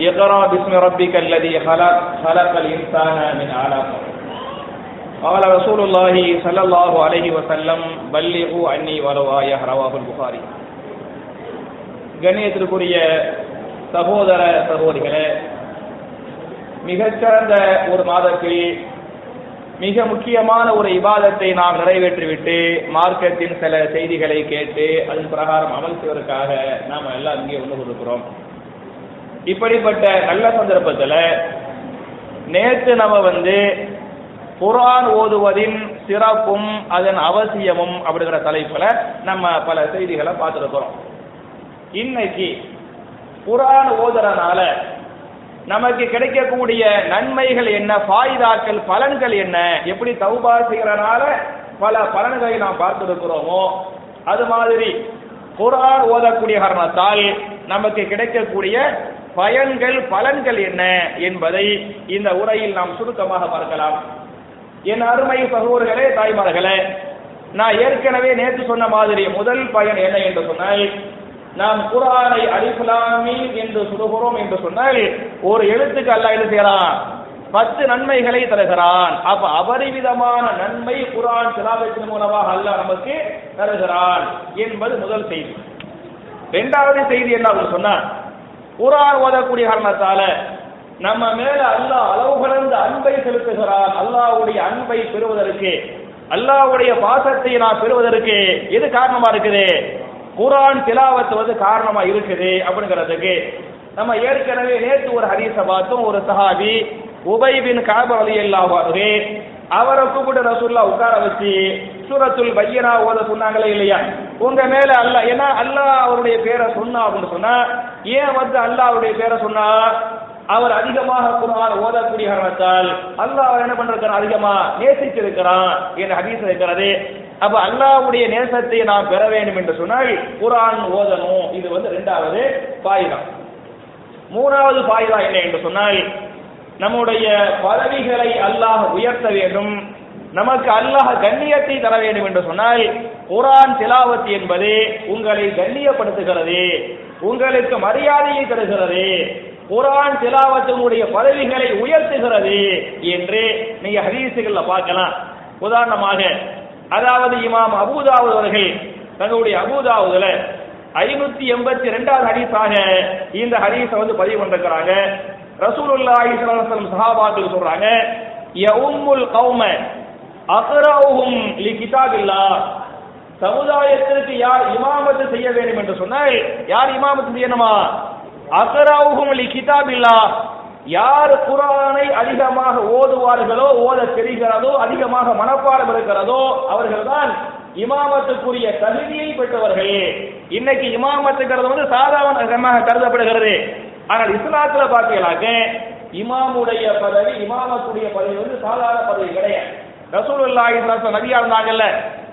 اقرأ باسم ربك الذي خلق خلق الإنسان من علق قال رسول الله صلى الله عليه وسلم بلغوا عني ولو آية رواه البخاري கண்ணியத்திற்குரிய சகோதர சகோதரிகளே மிகச்சிறந்த ஒரு மாதத்தில் மிக முக்கியமான ஒரு இபாதத்தை நாம் நிறைவேற்றிவிட்டு மார்க்கத்தின் சில செய்திகளை கேட்டு அதன் பிரகாரம் அமல் செய்வதற்காக நாம் எல்லாம் இங்கே ஒன்று கொடுக்கிறோம் இப்படிப்பட்ட நல்ல சந்தர்ப்பத்தில் நேற்று நம்ம வந்து குரான் ஓதுவதின் சிறப்பும் அதன் அவசியமும் அப்படிங்கிற தலைப்பில் நம்ம பல செய்திகளை பார்த்துருக்கிறோம். இன்னைக்கு குரான் ஓதுறனால நமக்கு கிடைக்கக்கூடிய நன்மைகள் என்ன ஃபாயிதாக்கள் பலன்கள் என்ன எப்படி தௌபா செய்கிறனால பல பலன்களை நாம் பார்த்திருக்கிறோமோ அது மாதிரி குரான் ஓதக்கூடிய காரணத்தால் நமக்கு கிடைக்கக்கூடிய பயன்கள் பலன்கள் என்ன என்பதை இந்த உரையில் நாம் சுருக்கமாக பார்க்கலாம். என் அருமை சகோதரர்களே தாய்மார்களே நான் ஏற்கனவே நேற்று சொன்ன மாதிரி முதல் பயன் என்ன என்று சொன்னால் நாம் குரானை அலிஃபுலாமி என்று சொல்லுகிறோம் என்று சொன்னால் ஒரு எழுத்துக்கு அல்ல என்ன செய்யறான் பத்து நன்மைகளை தருகிறான். அப்ப அபரிவிதமான நன்மை குரான் சிலாபத்தின் மூலமாக அல்ல நமக்கு தருகிறான் என்பது முதல் செய்தி. இரண்டாவது செய்தி என்ன அவர் சொன்னா குரான் ஓதக்கூடிய காரணத்தால நம்ம மேல அல்லாஹ் அளவு கடந்த அன்பை செலுத்துகிறான். அல்லாஹ்வுடைய அன்பை பெறுவதற்கு அல்லாஹ்வுடைய பாசத்தை நான் பெறுவதற்கு எது காரணமா இருக்குது? குரான் திலாவத்து வந்து காரணமா இருக்குது அப்படிங்கிறதுக்கு நம்ம ஏற்கனவே நேற்று ஒரு ஹரிச பார்த்தோம். ஒரு சஹாபி உபைபின் காப அலி அல்லாஹே அவரை கூப்பிட்டு ரசூல்லா உட்கார வச்சு சூரத்துல் பையனா ஓத சொன்னாங்களே இல்லையா? உங்க மேல அல்ல ஏன்னா அல்லாஹ் அவருடைய பேரை சொன்னா அப்படின்னு சொன்னா ஏன் வந்து அல்லாவுடைய பேரை சொன்னா? அவர் அதிகமாக குரான் ஓதக்கூடிய காரணத்தால் அல்லாஹ் என்ன பண்றாரு அதிகமா நேசித்திருக்கிறான் என்ற ஹதீஸ் இருக்கிறது. அப்ப அல்லாஹ்வுடைய நேசத்தை நாம் பெற வேண்டும் என்று சொன்னால் குரான் ஓதணும். இது வந்து இரண்டாவது பாயிரம் மூணாவது பாயிதா என்ன என்று சொன்னால் நம்முடைய பதவிகளை அல்லாஹ் உயர்த்த வேண்டும். நமக்கு அல்லாஹ் கண்ணியத்தை தர வேண்டும் என்று சொன்னால் குரான் திலாவத் என்பது உங்களை கண்ணியப்படுத்துகிறது. உங்களுக்கு மரியாதையை தருகிறது. குரான் திலாவத்தினுடைய பதவிகளை உயர்த்துகிறது என்று நீங்க ஹதீசுகள்ல பார்க்கலாம். உதாரணமாக அதாவது இமாம் அபூதாவது அவர்கள் தங்களுடைய அபூதாவுதுல ஐநூத்தி எண்பத்தி ரெண்டாவது ஹரீஸாக இந்த ஹதீஸை வந்து பதிவு பண்ணிருக்கிறாங்க. ரசூலுல்லாஹி ஸல்லல்லாஹு அலைஹி சஹாபாக்கள் சொல்றாங்க யஉம்முல் கௌம அக்ரவுஹும் லி கிதாபில்லாஹ் சமுதாயத்திற்கு யார் இமாமத்து செய்ய வேண்டும் என்று சொன்னால் யார் இமாமத்து செய்யணுமா? அக்ரவுஹும் லி கிதாபில்லாஹ் யார் குரானை அதிகமாக ஓதுவார்களோ ஓத தெரிகிறதோ அதிகமாக மனப்பாடம் இருக்கிறதோ அவர்கள்தான் இமாமத்துக்குரிய தகுதியை பெற்றவர்கள். இன்னைக்கு இமாமத்துங்கிறது வந்து சாதாரணமாக கருதப்படுகிறது. ஆனால் இஸ்லாத்துல பாத்தீங்களாக்க இமாமுடைய பதவி இமாமத்துடைய பதவி வந்து சாதாரண பதவி கிடையாது. ரசூலுல்லாஹி ஸல்லல்லாஹு நபியா இருந்தாங்கல்ல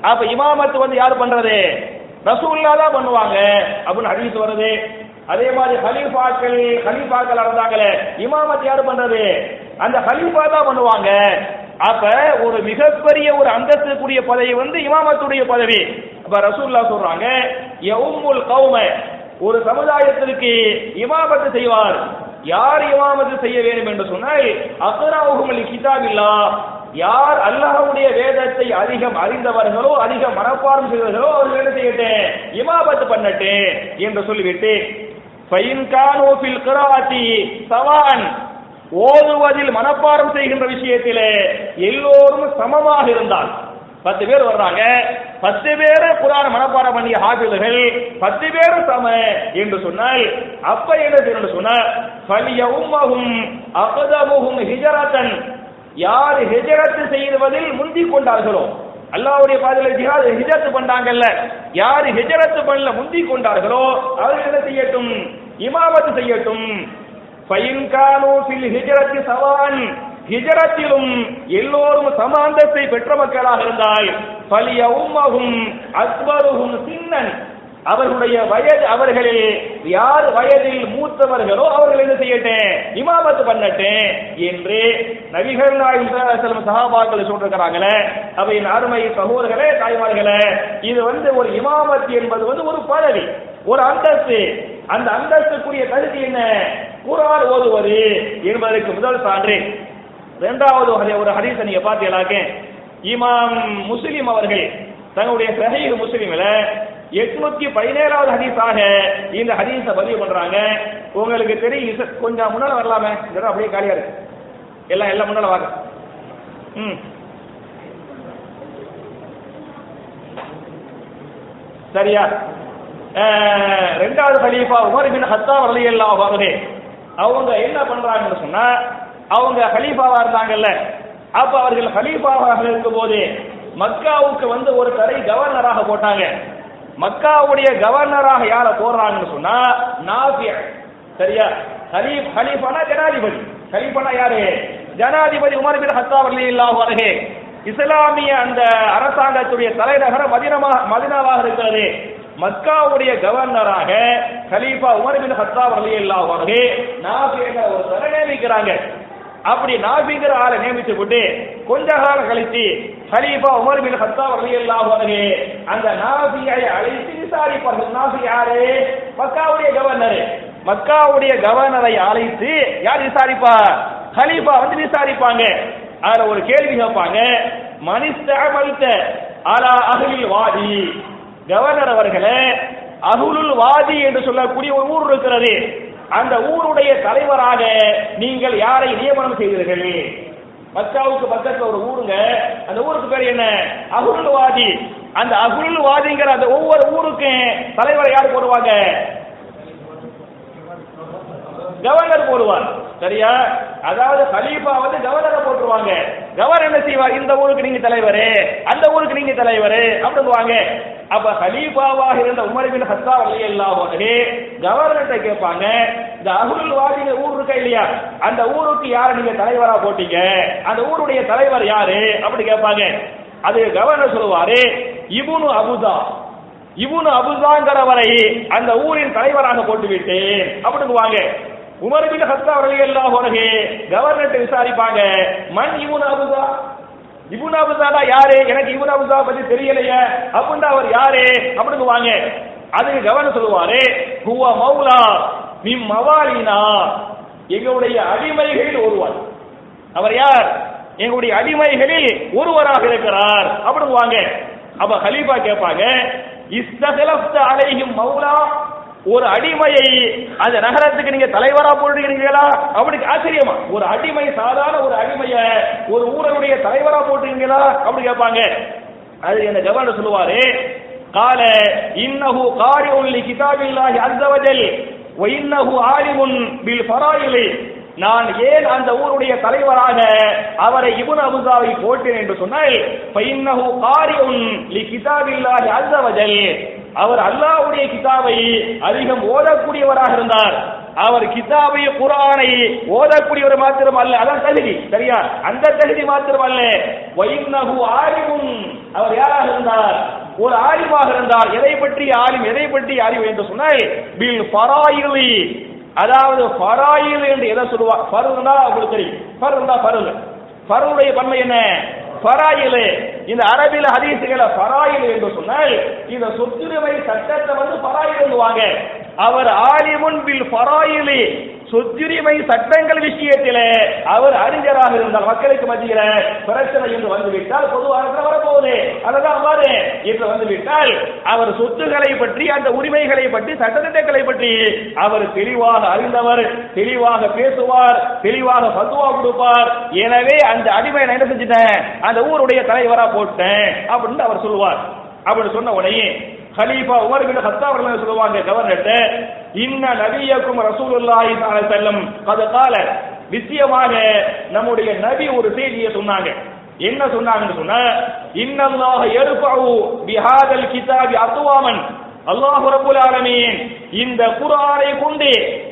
அப்ப இமாமத்து வந்து யார் பண்றது? ரசூல்லா தான் பண்ணுவாங்க. அப்படின்னு ஹதீஸ் வருது. அதே மாதிரி ஹலீஃபாக்கள் ஹலீஃபாக்கள் நடந்தாங்களே இமாமத் யார் பண்றது? அந்த ஹலீஃபா தான் பண்ணுவாங்க. அப்ப ஒரு மிகப்பெரிய ஒரு அந்தஸ்துக்குரிய பதவி வந்து இமாமத்துடைய பதவி. அப்ப ரசூல்லா சொல்றாங்க யவுமுல் கௌம. ஒரு சமுதாயத்திற்கு இமாமத்து செய்வார். யார் இமாமத்து செய்ய வேண்டும் என்று சொன்னால் அக்ராவுகும் கிதாபில்லா. யார் அல்லாஹ்வுடைய வேதத்தை அதிகம் அறிந்தவர்களோ அதிகம் மனப்பாடம் செய்தவர்களோ அவர்கள் என்ன செய்யட்டேன் இமாமத்து பண்ணட்டு என்று சொல்லிவிட்டு சவான் ஓதுவதில் மனப்பாடம் செய்கின்ற விஷயத்திலே எல்லோரும் சமமாக இருந்தால். பத்து பேர் வர்றாங்க. பத்து பேர் குரான் மனப்பாடம் பண்ணிய ஹாபில்கள் பத்து பேர் சம என்று சொன்னால் அப்ப என்ன செய்யணும் சொன்ன பலிய உம்மகும் அபதமுகும் ஹிஜராத்தன் யார் ஹிஜரத்து செய்வதில் முந்தி கொண்டார்களோ? அல்லாவுடைய பாதையில ஜிஹாத் ஹிஜரத்து பண்ணாங்கல்ல. யார் ஹிஜரத்து பண்ணல முந்தி கொண்டார்களோ? அவர்கள் என்ன செய்யட்டும்? இமாமத்து செய்யட்டும். ஃபைன் ஃபில் ஹிஜரத்தி சவான். ஹிஜரத்திலும் எல்லோரும் சமாந்தத்தை பெற்ற மக்களாக இருந்தால் பலிய உம்மகும் அக்பருகும் சின்னன். அவர்களுடைய வயது அவர்களில் யார் வயதில் மூத்தவர்களோ அவர்கள் என்ன செய்யட்டேன் இமாமத்து பண்ணட்டேன் என்று நபிகள் நாயகம் சகாபாக்கள் சொல்றாங்களே அவையின் அருமை சகோதரர்களே தாய்மார்களே இது வந்து ஒரு இமாமத்து என்பது வந்து ஒரு பதவி ஒரு அந்தஸ்து. அந்த அந்தஸ்துக்குரிய கருத்து என்ன? குரான் ஓதுவது என்பதற்கு முதல் சான்று. இரண்டாவது ஒரு- ஒரு நீங்க பார்த்தீங்களாக்க இமாம் முஸ்லிம் அவர்கள் தங்களுடைய சஹீஹ் முஸ்லிம்ல எட்நூத்தி பதினேழாவது ஹதீஸாக இந்த ஹதீஸ பதிவு பண்றாங்க. உங்களுக்கு தெரியும் கொஞ்சம் முன்னால வரலாமே. இந்த அப்படியே காலியா இருக்கு. எல்லாம் எல்லாம் முன்னால வாங்க. ம். சரியா? ரெண்டாவது ஹலீஃபா உமர் பின் ஹத்தாப் ரலியல்லாஹு அன்ஹு. அவங்க என்ன பண்றாங்கன்னு சொன்னா அவங்க ஹலீஃபாவா இருந்தாங்கல்ல. அப்ப அவர்கள் இருக்கும் இருக்கும்போது மக்காவுக்கு வந்து ஒரு தடை கவர்னராக போட்டாங்க. மக்காவுடைய கவர்னராக யார போடுறாங்கன்னு சொன்னா நாஃபி சரியா? ஹலீப் கலீஃபானா ஜனாதிபதி. கலீஃபானா யாரு? ஜனாதிபதி உமர் பின் ஹத்தாப் ரலியல்லாஹு அன்ஹு. இஸ்லாமிய அந்த அரசாங்கத்துடைய தலைநகரம் மதினமா மதினாவாக இருக்கிறது. மக்காவுடைய கவர்னராக கலீஃபா உமர் பின் ஹத்தாப் ரலியல்லாஹு அன்ஹு நாஃபிங்கிற ஒரு தலை அப்படி நாபிங்கிற ஆளை நியமித்து விட்டு கொஞ்ச காலம் கழித்து ஹலீஃபா உமர் பின் ஹத்தா ரலியல்லாஹு அன்ஹு அந்த நாபியை அழைத்து விசாரிப்பார்கள். நாஃபி யாரு? மக்காவுடைய கவர்னர். மக்காவுடைய கவர்னரை அழைத்து யார் விசாரிப்பா? ஹலீஃபா வந்து விசாரிப்பாங்க. அதுல ஒரு கேள்வி கேட்பாங்க. மனித அலா அகலில் வாதி. கவர்னர் அவர்களே அகுலுல் வாதி என்று சொல்லக்கூடிய ஒரு ஊர் இருக்கிறது. அந்த ஊருடைய தலைவராக நீங்கள் யாரை நியமனம் செய்தீர்கள்? மக்காவுக்கு பக்கத்துல ஒரு ஊருங்க. அந்த ஊருக்கு பேர் என்ன? அகுல்வாதி அந்த அகுல்வாதிங்கிற அந்த ஒவ்வொரு ஊருக்கும் தலைவர் யார் போடுவாங்க? கவர்னர் போடுவார். சரியா? அதாவது ஹலீஃபா வந்து கவர்னரை போட்டுருவாங்க. கவர்னர் என்ன செய்வா இந்த ஊருக்கு நீங்க தலைவர் அந்த ஊருக்கு நீங்க தலைவர் அப்படின்னுவாங்க அப்ப ஹலீஃபாவாக இருந்த உமர் பின் ஹத்தா ரலியல்லாஹு அன்ஹு கவர்னர்கிட்ட கேட்பாங்க இந்த அகுல் வாதிங்க ஊர் இருக்கா இல்லையா? அந்த ஊருக்கு யார நீங்க தலைவரா போட்டீங்க? அந்த ஊருடைய தலைவர் யாரு? அப்படி கேட்பாங்க. அது கவர்னர் சொல்லுவாரு இபுனு அபுதா. இவனு அபுதாங்கிறவரை அந்த ஊரின் தலைவராக போட்டு விட்டேன் அப்படிங்குவாங்க உமர் பின் ஹத்தா எல்லாம் உனகே கவர்னர்ட்ட விசாரிப்பாங்க. மண் இவன் அபுதா இபுன் அபுதாடா யாரு? எனக்கு இபுன் அபுதா பத்தி தெரியலையே. அப்படின்னா அவர் யாரு? அப்படிங்குவாங்க அதுக்கு கவர்னர் சொல்லுவாரு ஹுவ மௌலா நீ மவாலினா. எங்களுடைய அடிமைகளில் ஒருவர். அவர் யார்? எங்களுடைய அடிமைகளில் ஒருவராக இருக்கிறார். அப்படிங்குவாங்க அப்ப ஹலீஃபா கேட்பாங்க இஸ்தகலப்த அலைஹிம் மௌலா ஒரு அடிமையை அந்த நகரத்துக்கு நீங்க தலைவரா போட்டுக்கிறீங்களா அப்படி ஆச்சரியமா. ஒரு அடிமை சாதாரண ஒரு அடிமைய ஒரு ஊரனுடைய தலைவரா போட்டுக்கிறீங்களா அப்படி கேட்பாங்க. அது என்ன கவர்னர் சொல்லுவாரு? கால இன்னஹு காரிஉன் லி கிதாபில்லாஹி அஸ்ஸ வஜல். வ இன்னஹு ஆலிமுன் பில் ஃபராயிலி. நான் ஏன் அந்த ஊருடைய தலைவராக அவரை இபுன் அபுதாவை போட்டேன் என்று சொன்னால் பைன்னஹு காரியுன் லி கிதாபில்லாஹி அஸ்ஸ வஜல். அவர் அல்லாஹ்வுடைய கிதாபை அதிகம் ஓதக்கூடியவராக இருந்தார். அவர் கிதாபைய குரானை ஓதக்கூடியவர் மாத்திரம் அல்ல அதான் தகுதி சரியா? அந்த தகுதி மாத்திரம் அல்ல வைநகு ஆலிமுன். அவர் யாராக இருந்தார்? ஒரு ஆலிமாக இருந்தார். எதை பற்றி ஆலிம் எதை பற்றி அறிவு என்று சொன்னால் பில் பராயிலி அதாவது பராயில் என்று எதை சொல்லுவா? ஃபருனா உங்களுக்கு தெரியும். பருந்தா ஃபருல் ஃபருடைய பன்மை என்ன? ஃபராயில் இந்த அரபில ஹதீசுகளை ஃபராயில் என்று சொன்னால் இந்த சொத்துரிமை சட்டத்தை வந்து பராயில் வாங்க அவர் ஆலிமுன் பில் ஃபராயிலி சொத்துரிமை சட்டங்கள் விஷயத்திலே அவர் அறிஞராக இருந்தால் மக்களுக்கு மத்தியில பிரச்சனை என்று வந்துவிட்டால் பொதுவாக வரப்போகுது. அதுதான் பாரு என்று வந்துவிட்டால் அவர் சொத்துக்களை பற்றி அந்த உரிமைகளை பற்றி சட்டத்திட்டங்களை பற்றி அவர் தெளிவாக அறிந்தவர் தெளிவாக பேசுவார் தெளிவாக பத்துவா கொடுப்பார். எனவே அந்த அடிமை நான் என்ன செஞ்சிட்டேன்? அந்த ஊருடைய தலைவரா போட்டேன். அப்படின்னு அவர் சொல்லுவார். அப்படின்னு சொன்ன உடனே ஹலீஃபா உமர் பின் ஹத்தாப் அவர்கள் சொல்லுவாங்க கவர்னர்ட்ட இன்ன நபியக்கும் ரசூலுல்லாஹி ஸல்லல்லாஹு அலைஹி வஸல்லம் அது கால நிச்சயமாக நம்முடைய நபி ஒரு செய்தியை சொன்னாங்க. என்ன சொன்னாங்கன்னு சொன்னா இன்னல்லாஹ யர்ஃபஉ பிஹாதல் கிதாபி அத்வாமன். அல்லாஹ் ரப்பல் ஆலமீன் இந்த குர்ஆனை கொண்டு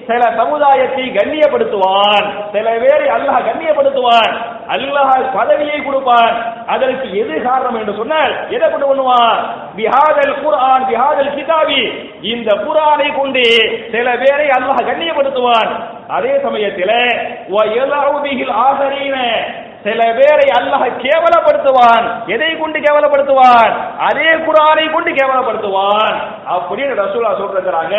சில சமுதாயத்தை கண்ணியப்படுத்துவான். சில பேரை அல்லாஹ் கண்ணியப்படுத்துவான். அல்லாஹ் பதவியை கொடுப்பான். அதற்கு எது காரணம் என்று சொன்னால் எதை கொண்டு பண்ணுவான்? பிஹாதல் குர்ஆன் பிஹாதல் கிதாபி. இந்த குர்ஆனை கொண்டு சில பேரை அல்லாஹ் கண்ணியப்படுத்துவான். அதே சமயத்தில் ஆசரீன சில பேரை அல்லாஹ் கேவலப்படுத்துவான். எதை கொண்டு கேவலப்படுத்துவான்? அதே குரானை கொண்டு கேவலப்படுத்துவான். அப்படின்னு ரசூலா சொல்றாங்க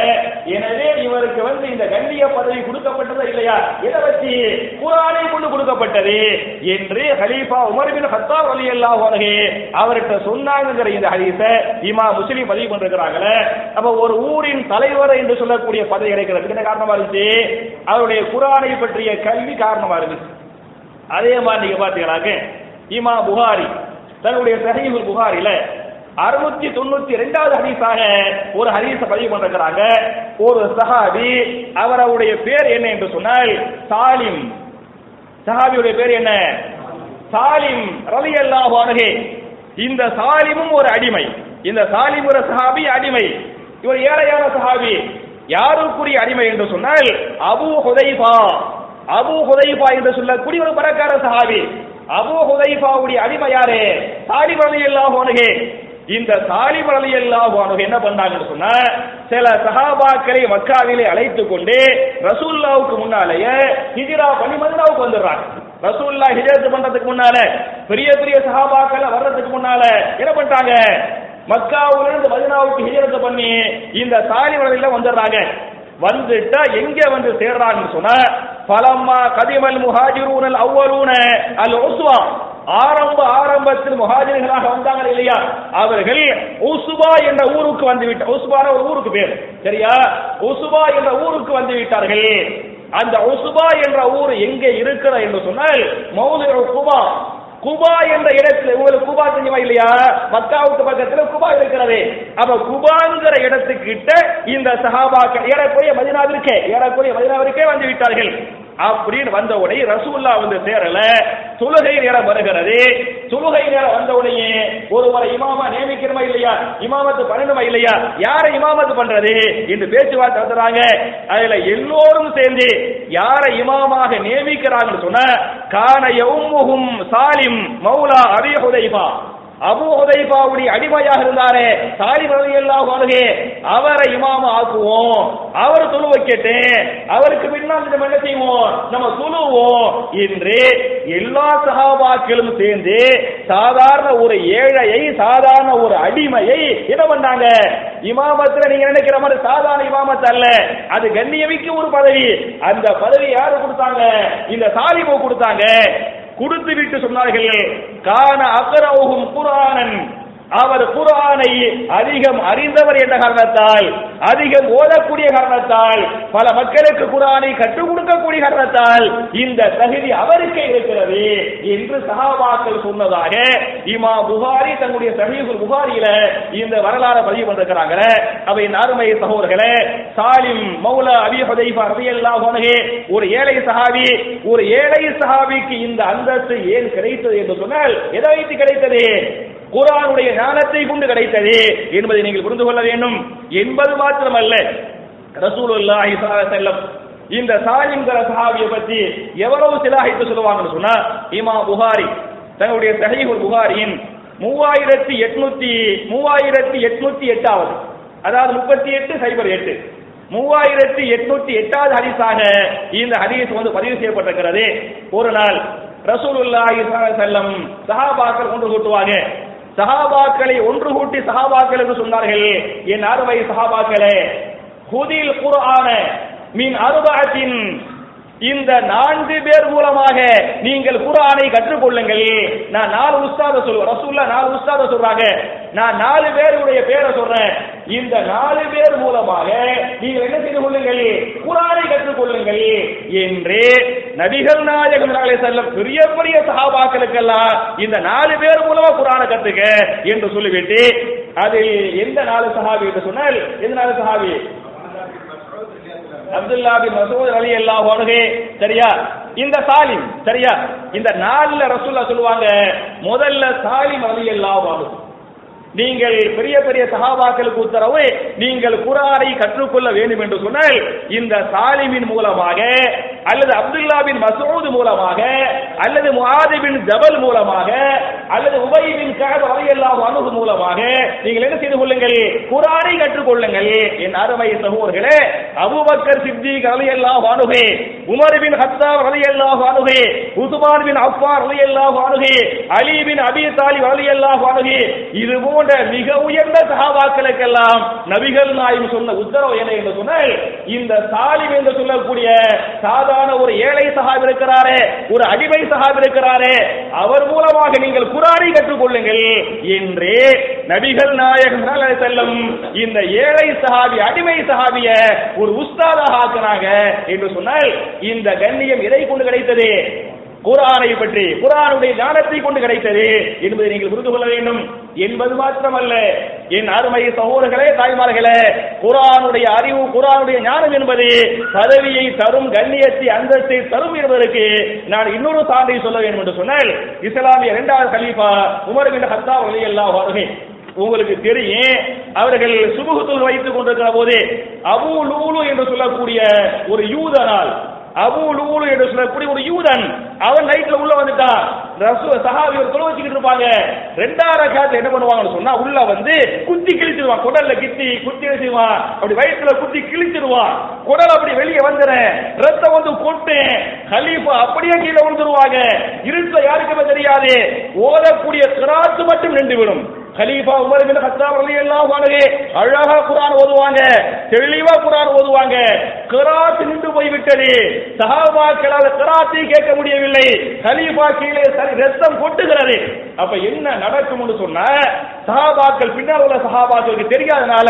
எனவே இவருக்கு வந்து இந்த கண்ணிய பதவி கொடுக்கப்பட்டதா இல்லையா? இதை வச்சு குரானை கொண்டு கொடுக்கப்பட்டது என்று ஹலீஃபா உமர் பின் ஹத்தாப் அலி அல்லாஹ் அவர்கிட்ட சொன்னாங்கிற இந்த ஹதீஸ இமா முஸ்லீம் பதிவு பண்ணிருக்கிறாங்களே. அப்ப ஒரு ஊரின் தலைவர் என்று சொல்லக்கூடிய பதவி கிடைக்கிறதுக்கு என்ன காரணமா இருந்துச்சு? அவருடைய குரானை பற்றிய கல்வி காரணமா இருந்துச்சு. அதே மாதிரி நீங்க பாத்தீங்கன்னாக்க இமா புகாரி தன்னுடைய சஹீஹுல் புகாரில அறுநூத்தி தொண்ணூத்தி ரெண்டாவது ஹரிசாக ஒரு ஹதீஸ பதிவு பண்றாங்க ஒரு சஹாபி அவருடைய பேர் என்ன என்று சொன்னால் சாலிம். சஹாபியுடைய பேர் என்ன? சாலிம் ரவி அல்லாஹ் இந்த சாலிமும் ஒரு அடிமை. இந்த சாலிம் ஒரு சஹாபி அடிமை. இவர் ஏழையான சஹாபி. யாருக்குரிய அடிமை என்று சொன்னால் அபு ஹுதைஃபா. அபு ஹுதைஃபா என்று சொல்லக்கூடிய ஒரு பரக்கார சஹாபி. அபு ஹுதைஃபாவுடைய அடிமை யாரு? சாலிம் அலி அல்லாஹ் இந்த சாலிம் அலி அல்லாஹ் என்ன பண்ணாங்கன்னு சொன்னா சில சஹாபாக்களை மக்காவிலே அழைத்து கொண்டு ரசூல்லாவுக்கு முன்னாலேயே ஹிஜிரா பண்ணி மதினாவுக்கு வந்துடுறாங்க. ரசூல்லா ஹிஜரத்து பண்றதுக்கு முன்னால பெரிய பெரிய சஹாபாக்கள் வர்றதுக்கு முன்னால என்ன பண்ணிட்டாங்க மக்காவிலிருந்து மதினாவுக்கு ஹிஜரத்து பண்ணி இந்த சாலி வந்துடுறாங்க. வந்துட்டா எங்க வந்து சேர்றாங்கன்னு சொன்னா பலம்மா கதிமல் முஹாஜிரூனல் அவ்வளூன அல் உஸ்வா. ஆரம்ப ஆரம்பத்தில் முஹாஜிர்களாக வந்தாங்க இல்லையா? அவர்கள் உசுபா என்ற ஊருக்கு வந்து விட்ட உசுபான ஒரு ஊருக்கு பேர். சரியா? உசுபா என்ற ஊருக்கு வந்து விட்டார்கள் அந்த உசுபா என்ற ஊர் எங்கே இருக்கிற என்று சொன்னால் மௌது குபா குபா என்ற இடத்துல உங்களுக்கு குபா தெரியுமா இல்லையா? மக்காவுக்கு பக்கத்துல குபா இருக்கிறது. அப்ப குபாங்கிற இடத்துக்கிட்ட இந்த சஹாபாக்கள் ஏறக்குறைய மதினாவிற்கே ஏறக்குறைய மதினாவிற்கே வந்து விட்டார்கள். அப்படின்னு வந்த உடனே ரசூல்லா வந்து சேரல. தொழுகை நேரம் வருகிறது. தொழுகை நேரம் வந்த உடனே ஒருவரை இமாமா நியமிக்கணுமா இல்லையா? இமாமத்து பண்ணணுமா இல்லையா? யாரை இமாமத்து பண்றது? என்று பேச்சுவார்த்தை வந்துறாங்க அதுல எல்லோரும் சேர்ந்து யாரை இமாமாக நியமிக்கிறாங்கன்னு சொன்ன கான எவ்முகும் சாலிம் மௌலா அபி ஹுதைபா அபு உதைபாவுடைய அடிமையாக இருந்தாரே சாலிம் ரலியல்லாஹு அன்ஹு அவரை இமாம ஆக்குவோம். அவர் துணு வைக்கட்டும் அவருக்கு பின்னால் நம்ம என்ன செய்வோம்? நம்ம துணுவோம் என்று எல்லா சஹாபாக்களும் சேர்ந்து சாதாரண ஒரு ஏழையை சாதாரண ஒரு அடிமையை என்ன பண்ணாங்க? இமாமத்துல நீங்க நினைக்கிற மாதிரி சாதாரண இமாமத்து அல்ல. அது கண்ணியமிக்க ஒரு பதவி. அந்த பதவி யாரு கொடுத்தாங்க? இந்த சாலிமோ கொடுத்தாங்க. கொடுத்து விட்டு சொன்னார்கள் கான அகரவுகும் குரானன் அவர் குரானை அதிகம் அறிந்தவர் என்ற காரணத்தால் அதிகம் ஓதக்கூடிய காரணத்தால் பல மக்களுக்கு குரானை கற்றுக் கொடுக்கக்கூடிய காரணத்தால் இந்த தகுதி அவருக்கே இருக்கிறது என்று சகாபாக்கள் சொன்னதாக இமா புகாரி தன்னுடைய சஹீபுல் புகாரியில இந்த வரலாறு பதிவு பண்ணிருக்கிறாங்க அவை அருமை சகோதரர்களே சாலிம் மௌலா அபி ஹுதைஃபா ரலியல்லாஹு அன்ஹு ஒரு ஏழை சஹாபி ஒரு ஏழை சஹாபிக்கு இந்த அந்தஸ்து ஏன் கிடைத்தது என்று சொன்னால் எதை வைத்து கிடைத்தது? குரானுடைய ஞானத்தை கொண்டு கிடைத்தது என்பதை நீங்கள் புரிந்து கொள்ள வேண்டும் என்பது மாத்திரமல்ல. ரசூலுல்லாஹி ஸல்லல்லாஹு இந்த சாலிம்கர சஹாபியை பற்றி எவ்வளவு சிலாகித்து சொல்லுவாங்கன்னு சொன்னா இமா புகாரி தன்னுடைய சஹீஹுல் புகாரியின் மூவாயிரத்தி எட்நூத்தி மூவாயிரத்தி எட்நூத்தி எட்டாவது அதாவது முப்பத்தி எட்டு சைபர் எட்டு மூவாயிரத்தி எட்நூத்தி எட்டாவது ஹரிசாக இந்த ஹரிஸ் வந்து பதிவு செய்யப்பட்டிருக்கிறது. ஒரு நாள் ரசூலுல்லாஹி ஸல்லல்லாஹு அலைஹி வஸல்லம் சஹாபாக்கள் ஒன்று கூட்டுவாங்க. சஹாபாக்களை ஒன்று கூட்டி சஹாபாக்கள் என்று சொன்னார்கள். என் அறுவை சஹாபாக்களே ஹுதில் குர்ஆன மின் அருபாத்தின் இந்த நான்கு பேர் மூலமாக நீங்கள் குரானை கற்றுக்கொள்ளுங்கள். நான் நாலு உஸ்தாத சொல்லுவேன். ரசூல்லா நாலு உஸ்தாத சொல்றாங்க. நான் நாலு பேருடைய பேரை சொல்றேன். இந்த நாலு பேர் மூலமாக நீங்கள் என்ன செய்து கொள்ளுங்கள்? குரானை கற்றுக்கொள்ளுங்கள் என்று நபிகள் நாயகம் செல்லும் பெரிய பெரிய சகாபாக்களுக்கெல்லாம் இந்த நாலு பேர் மூலமா குரானை கத்துக்க என்று சொல்லிவிட்டு அது எந்த நாலு சஹாபி என்று சொன்னால் எந்த நாலு சஹாபி? அப்துல்லா பின் மசூத் அலி அல்லாஹ் அன்ஹு. சரியா? இந்த சாலிம் சரியா? இந்த நாலுல ரசூல்லா சொல்லுவாங்க முதல்ல சாலிம் அலி அல்லாஹ் அன்ஹு. நீங்கள் பெரிய பெரிய சகாபாக்களுக்கு உத்தரவு நீங்கள் குரானை கற்றுக்கொள்ள வேண்டும் என்று சொன்னால் இந்த சாலிமின் மூலமாக அல்லது அப்துல்லா பின் மசூத் மூலமாக அல்லது முஆதி பின் ஜபல் மூலமாக அல்லது உபை பின் வகையெல்லாம் ரலியல்லாஹு அன்ஹு மூலமாக நீங்கள் என்ன செய்து கொள்ளுங்கள்? குரானை கற்றுக்கொள்ளுங்கள். என் அருமை சகோதரர்களே அபூபக்கர் சித்திக் ரலியல்லாஹு அன்ஹு உமர் பின் ஹத்தாப் ரலியல்லாஹு அன்ஹு உஸ்மான் பின் அஃபான் ரலியல்லாஹு அன்ஹு அலி பின் அபி தாலிப் ரலியல்லாஹு அன்ஹு இது போன்ற மிக உயர்ந்த சஹாபாக்களுக்கெல்லாம் நபிகள் நாயகம் சொன்ன உத்தரவு என்ன என்று சொன்னால் இந்த தாலிம் என்று சொல்லக்கூடிய சாதாரண ஒரு ஏழை சஹாப் இருக்கிறாரே ஒரு அடிமை சஹாப் இருக்கிறாரே அவர் மூலமாக நீங்கள் குரானை கற்றுக்கொள்ளுங்கள் என்று நபிகள் நாயகம் செல்லும் இந்த ஏழை சஹாபி அடிமை சஹாபிய ஒரு உஸ்தாதாக ஆக்குனாங்க என்று சொன்னால் இந்த கண்ணியம் எதை கொண்டு கிடைத்தது? குரானை பற்றி குரானுடைய ஞானத்தை கொண்டு கிடைத்தது என்பதை நீங்கள் புரிந்து கொள்ள வேண்டும். என்பது மாத்திரமல்ல. என் அருமை சகோதரர்களே தாய்மார்களே குரானுடைய அறிவு குரானுடைய ஞானம் என்பது பதவியை தரும் கண்ணியத்தை அந்தஸ்தை தரும் என்பதற்கு நான் இன்னொரு சான்றை சொல்ல வேண்டும் என்று சொன்னால் இஸ்லாமிய இரண்டாவது கலீஃபா உமர் பின் ஹத்தாப் ரலியல்லாஹு வருகை உங்களுக்கு தெரியும். அவர்கள் சுமூகத்தில் வைத்துக் கொண்டிருக்கிற போது அபு லூலு என்று சொல்லக்கூடிய ஒரு யூதனால் அபு லூலு என்று சொல்லக்கூடிய ஒரு யூதன் அவன் நைட்ல உள்ள வந்துட்டான். ரசு சஹாபி ஒரு தொலை வச்சுக்கிட்டு இருப்பாங்க. ரெண்டாயிரம் காலத்துல என்ன பண்ணுவாங்கன்னு சொன்னா உள்ள வந்து குத்தி கிழிச்சிருவான். குடல்ல கித்தி குத்தி வச்சிருவான் அப்படி வயிற்றுல குத்தி கிழிச்சிருவான். குடல் அப்படி வெளியே வந்துறேன் ரத்தம் வந்து கொட்டு. கலீஃபா அப்படியே கீழே விழுந்துருவாங்க. இருட்டுல யாருக்குமே தெரியாது. ஓதக்கூடிய திராத்து மட்டும் நின்று விடும் கலீஃபா உமர் பின் கத்தாப் ரலியல்லாஹு அன்ஹு அழகா குர்ஆன் ஓதுவாங்க தெளிவா குர்ஆன் ஓதுவாங்க. கிராத் நின்று போய்விட்டது. சஹாபாக்களால் கிராத்தை கேட்க முடியவில்லை. கலீஃபா கீழே ரத்தம் கொட்டுகிறது. அப்ப என்ன நடக்கும்னு சொன்னா சஹாபாக்கள் பின்னால் உள்ள சஹாபாக்களுக்கு தெரியாதனால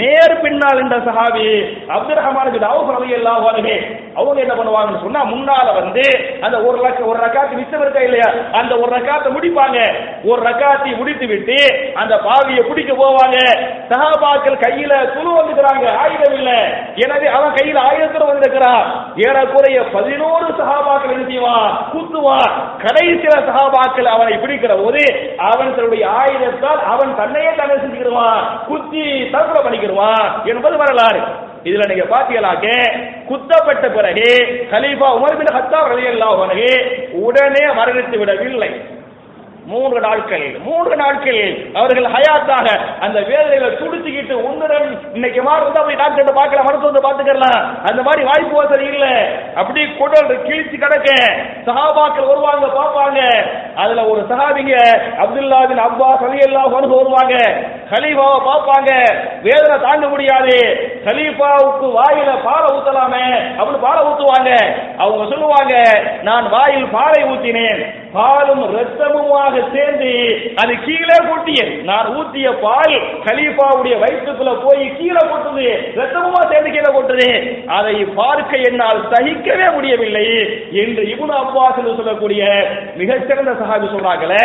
நேர் பின்னால் இந்த சஹாபி அப்துல் ரஹ்மான் பின் அவுஃப் ரலியல்லாஹு அன்ஹு அவங்க என்ன பண்ணுவாங்கன்னு சொன்னா முன்னால வந்து அந்த ஒரு லட்ச ஒரு ரக்காத்து மிச்சம் இருக்கா இல்லையா? அந்த ஒரு ரக்காத்தை முடிப்பாங்க. ஒரு ரக்காத்தை முடித்து விட்டு அந்த பாவியை பிடிக்க போவாங்க. சஹாபாக்கள் கையில துணு வந்துக்கிறாங்க. ஆயுதம் இல்ல. எனவே அவன் கையில ஆயுதத்துல வந்திருக்கிறான். ஏறக்குறைய பதினோரு சகாபாக்கள் என்ன செய்வான்? குத்துவான். கடைசியில சகாபாக்கள் அவனை பிடிக்கிற போது அவன் தன்னுடைய ஆயுதத்தால் அவன் தன்னையே தன்னை செஞ்சுக்கிடுவான். குத்தி தற்கொலை பண்ணிக்கிடுவான் என்பது வரலாறு. இதுல நீங்க பாத்தீங்களாக்க குத்தப்பட்ட பிறகு கலீஃபா உமர் பின் ஹத்தாப் ரலியல்லாஹு அன்ஹு உடனே மரணித்து விடவில்லை. மூன்று நாட்கள் மூன்று நாட்கள் அவர்கள் ஹயாத்தாக அந்த வேதனையில துடிச்சுக்கிட்டு உன்னுடன் இன்னைக்கு மாதிரி வந்து அப்படி டாக்டர் பார்க்கலாம் மருத்துவத்தை பார்த்துக்கலாம் அந்த மாதிரி வாய்ப்பு வசதி இல்ல. அப்படி குடல் கிழிச்சு கிடக்க சஹாபாக்கள் வருவாங்க பார்ப்பாங்க. அதுல ஒரு சஹாபிங்க அப்துல்லாவின் அப்பா சலி ரலியல்லாஹு அன்ஹு வருவாங்க. ஹலீஃபாவை பார்ப்பாங்க. வேதனை தாங்க முடியாது. ஹலீஃபாவுக்கு வாயில பாலை ஊத்தலாமே அப்படின்னு பாலை ஊத்துவாங்க. அவங்க சொல்லுவாங்க நான் வாயில் பாலை ஊத்தினேன். பாலும் ரத்தமுமாக சேர்ந்து அது கீழே கொட்டியது நான் ஊத்திய பால் கலீஃபாவுடைய வயிற்றுக்குள்ள போய் கீழே கொட்டுது ரத்தமுமா சேர்ந்து கீழே கொட்டுது. அதை பார்க்க என்னால் சகிக்கவே முடியவில்லை என்று இவனு அப்பாஸ் என்று சொல்லக்கூடிய மிகச்சிறந்த சஹாபி சொல்றாங்களே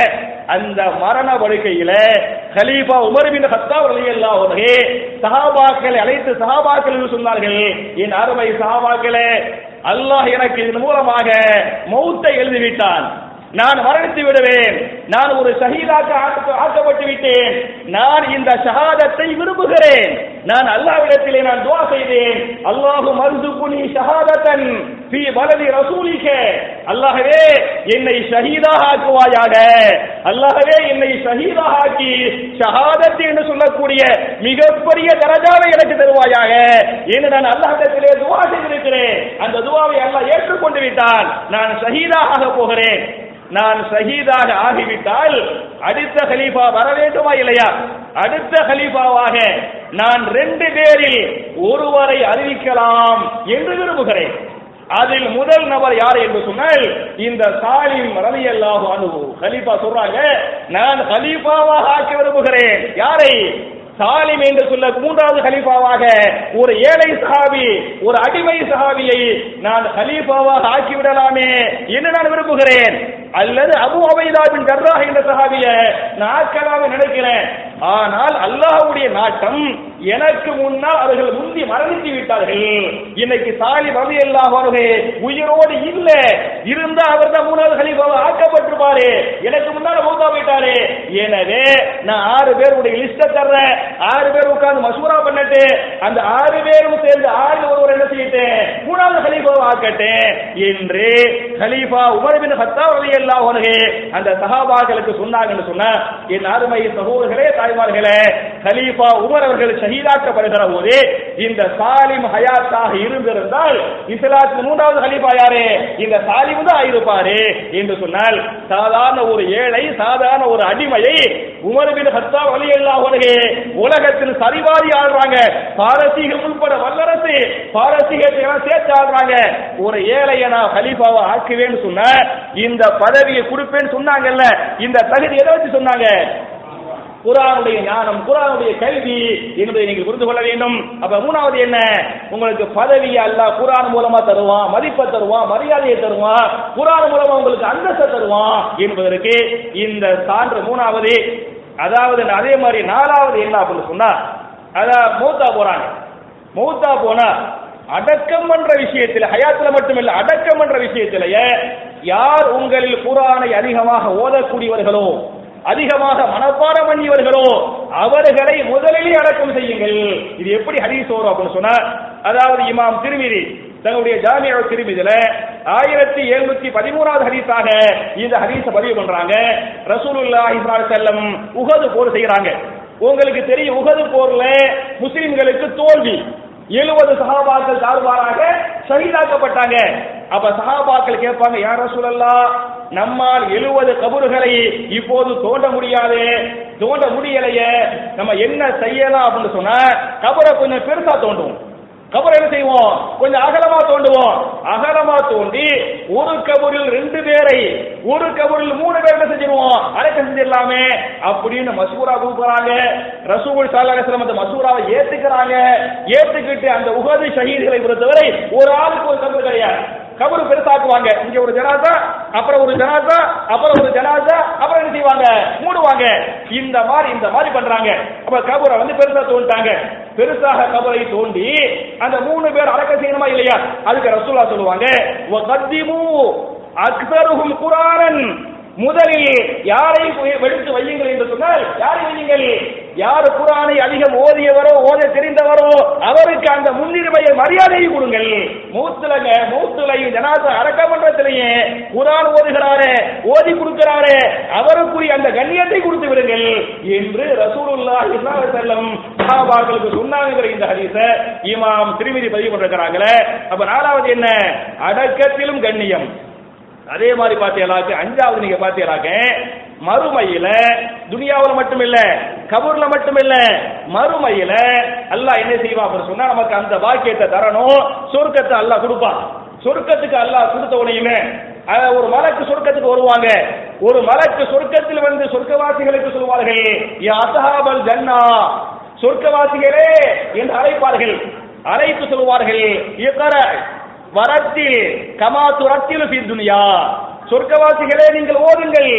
அந்த மரண படுக்கையில கலீஃபா உமர் பின் ஹத்தாப் ரலியல்லாஹு அன்ஹு சஹாபாக்களை அழைத்து சஹாபாக்கள் என்று சொன்னார்கள் என் அருமை சஹாபாக்களே அல்லாஹ் எனக்கு இதன் மூலமாக மௌத்தை எழுதிவிட்டான். நான் மரணித்து விடுவேன். நான் ஒரு ஷஹீதாக்க ஆக்க- ஆக்கப்பட்டு விட்டேன். நான் இந்த ஷஹாதத்தை விரும்புகிறேன். நான் அல்லாவிடத்திலே நான் துவா செய்தேன். அல்லாஹு மர்சுகுனி ஷஹாதத்தன் பி பலதி ரசூலிக. அல்லாஹவே என்னை ஷஹீதாக ஆக்குவாயாக. அல்லாஹவே என்னை ஷஹீதாக ஆக்கி ஷஹாதத் என்று சொல்லக்கூடிய மிகப்பெரிய தரஜாவை எனக்கு தருவாயாக. என்று நான் அல்லாஹிடத்திலே துவா செய்திருக்கிறேன். அந்த துவாவை அல்லாஹ் ஏற்றுக்கொண்டு விட்டான். நான் ஷஹீதாக ஆக போகிறேன். நான் ஷஹீதாக ஆகிவிட்டால் அடுத்த கலீஃபா வர வேண்டுமா இல்லையா? அடுத்த ஹலீஃபாவாக நான் ரெண்டு பேரில் ஒருவரை அறிவிக்கலாம் என்று விரும்புகிறேன். அதில் முதல் நபர் யார் என்று சொன்னால் இந்த சாலிம் ரலியல்லாஹு அன்ஹு கலீஃபா சொல்றாங்க நான் ஹலீஃபாவாக ஆக்க விரும்புகிறேன். யாரை? சாலிம் என்று சொல்ல மூன்றாவது ஹலீஃபாவாக ஒரு ஏழை சஹாபி ஒரு அடிமை சஹாபியை நான் ஹலீஃபாவாக ஆக்கி விடலாமே என்று நான் விரும்புகிறேன். அல்லது அபு அபைதாவின் கர்ராக என்ற சஹாபிய நாட்களாக நினைக்கிறேன். ஆனால் அல்லாஹுடைய நாட்டம் எனக்கு முன்னால் அவர்கள் முந்தி மரணித்து விட்டார்கள். இன்னைக்கு சாலி ரவி அல்லாஹே உயிரோடு இல்ல. இருந்தா அவர் தான் மூணாவது கலீஃபாவை ஆக்கப்பட்டிருப்பாரு. எனக்கு முன்னால மௌத்தா போயிட்டாரு. எனவே நான் ஆறு பேருடைய லிஸ்ட தர்றேன். ஆறு பேர் உட்கார்ந்து மசூரா பண்ணிட்டு. அந்த ஆறு பேரும் சேர்ந்து ஆறு ஒருவர் என்ன செய்யிட்டேன் மூணாவது கலீஃபாவை ஆக்கட்டேன் என்று கலீஃபா உமர் பின் ஹத்தாப் ரலியல்லாஹு அன்ஹு அந்த சஹாபாக்களுக்கு சொன்னாங்கன்னு சொன்னா என் அருமை சகோதரர்களே தாய்மார்களே கலீஃபா உமர் அவர்கள் ஷஹீதாக்கப்படுகிற போது இந்த சாலிம் ஹயாத்தாக இருந்திருந்தால் இஸ்லாத்துக்கு மூன்றாவது ஹலீபா யாரு? இந்த சாலிம் தான் ஆயிருப்பாரு என்று சொன்னால் சாதாரண ஒரு ஏழை சாதாரண ஒரு அடிமையை உமர் ஹத்தா வலி ரலியல்லாஹு உலகத்தில் சரிவாரி ஆடுறாங்க பாரசீகம் உட்பட வல்லரசு பாரசீகத்தை எல்லாம் சேர்த்து ஆடுறாங்க ஒரு ஏழையை நான் ஹலீஃபாவை ஆக்குவேன்னு சொன்ன இந்த பதவியை கொடுப்பேன்னு சொன்னாங்கல்ல இந்த தகுதி எதை வச்சு சொன்னாங்க? குரானுடைய ஞானம் குரானுடைய கல்வி என்பதை நீங்கள் புரிந்து கொள்ள வேண்டும். அப்ப மூணாவது என்ன? உங்களுக்கு பதவி அல்ல குரான் மூலமா தருவான் மதிப்பை தருவான் மரியாதையை தருவான் குரான் மூலமா உங்களுக்கு அந்தஸ்தை தருவான் என்பதற்கு இந்த சான்று மூணாவது. அதாவது அதே மாதிரி நாலாவது என்ன அப்படின்னு சொன்னா அதான் மூத்தா போறாங்க. மௌத்தா போனா அடக்கம் என்ற விஷயத்தில் ஹயாத்துல மட்டுமில்லை அடக்கம் என்ற விஷயத்திலேயே யார் உங்களில் குரானை அதிகமாக ஓதக்கூடியவர்களோ அதிகமாக மனப்பாடம் பண்ணியவர்களோ அவர்களை முதலிலே அடக்கம் செய்யுங்கள். இது எப்படி ஹதீஸ் வரும் அப்படின்னு சொன்னா அதாவது இமாம் திருமிதி தங்களுடைய ஜாமியா திருமிதில ஆயிரத்தி எழுநூத்தி பதிமூணாவது ஹதீஸாக இந்த ஹதீஸ பதிவு பண்றாங்க. ரசூலுல்லா ஸல்லல்லாஹு செல்லம் உகது போர் செய்யறாங்க உங்களுக்கு தெரியும் உகது போர்ல முஸ்லிம்களுக்கு தோல்வி. எழுபது சகாபாக்கள் தாழ்வாராக ஷஹீதாக்கப்பட்டாங்க. அப்ப சகாபாக்கள் கேட்பாங்க யார் ரசூலல்லா நம்மால் எழுபது கபறுகளை இப்போது தோண்ட முடியாது தோண்ட முடியலையே நம்ம என்ன செய்யலாம் அப்படின்னு சொன்னா கபரை கொஞ்சம் பெருசா தோண்டுவோம். கபர் என்ன செய்வோம்? கொஞ்சம் அகலமா தோண்டுவோம். அகலமா தோண்டி ஒரு கபரில் ரெண்டு பேரை ஒரு கபரில் மூணு பேர் என்ன செஞ்சிருவோம்? அடக்கம் செஞ்சிடலாமே அப்படின்னு மசூரா கூப்பிடுறாங்க ரசூல் சாலாசலம் அந்த மசூராவை ஏத்துக்கிறாங்க. ஏத்துக்கிட்டு அந்த உகது ஷஹீதுகளை பொறுத்தவரை ஒரு ஆளுக்கு ஒரு கபர் கிடையாது. கபரு பெருசாக்குவாங்க. இங்க ஒரு ஜனாதா அப்புறம் ஒரு ஜனாசா அப்புறம் ஒரு ஜனாதா அப்புறம் என்ன செய்வாங்க? மூடுவாங்க. இந்த மாதிரி இந்த மாதிரி பண்றாங்க. அப்ப கபரை வந்து பெருசா தோண்டிட்டாங்க. பெருசாக கபரை தோண்டி அந்த மூணு பேர் அடக்க செய்யணுமா இல்லையா? அதுக்கு ரசூலா சொல்லுவாங்க அக்தருகும் குரானன். முதலில் யாரை எடுத்து வையுங்கள் என்று சொன்னால் யாரை வையுங்கள்? யார் குரானை அதிகம் ஓதியவரோ ஓத தெரிந்தவரோ அவருக்கு அந்த முன்னுரிமையை மரியாதையை கொடுங்கள். மூத்துலங்க மூத்துலையும் ஜனாத அடக்கமன்றத்திலேயே குரான் ஓதுகிறாரே ஓதி கொடுக்கிறாரே அவருக்குரிய அந்த கண்ணியத்தை கொடுத்து விடுங்கள். என்று ரசூலுல்லா இஸ்லாம் அலைஹி வஸல்லம் சஹாபாக்களுக்கு சொன்னாங்கிற இந்த ஹரிச இமாம் திருமதி பதிவு பண்ணிருக்கிறாங்களே. அப்ப நாலாவது என்ன? அடக்கத்திலும் கண்ணியம். அதே மாதிரி பார்த்தீங்களாக்க அஞ்சாவது நீங்க பார்த்தீங்களாக்க மறுமையில துனியாவில் மட்டும் இல்ல கபூர்ல மட்டும் இல்ல மறுமையில அல்லாஹ் என்ன செய்வா? அப்படின்னு சொன்னா நமக்கு அந்த பாக்கியத்தை தரணும். சொர்க்கத்தை அல்லாஹ் கொடுப்பான் சொர்க்கத்துக்கு அல்லாஹ் கொடுத்த உடனே ஒரு மலக்கு சொர்க்கத்துக்கு வருவாங்க. ஒரு மலக்கு சொர்க்கத்தில் வந்து சொர்க்கவாசிகளுக்கு சொல்வார்கள் அசஹாபல் ஜன்னா. சொர்க்கவாசிகளே என்று அழைப்பார்கள். அழைத்து சொல்வார்கள் வரத்தில் கமா துரத்தில் துனியா. சொர்க்கவாசிகளே நீங்கள் ஓதுங்கள்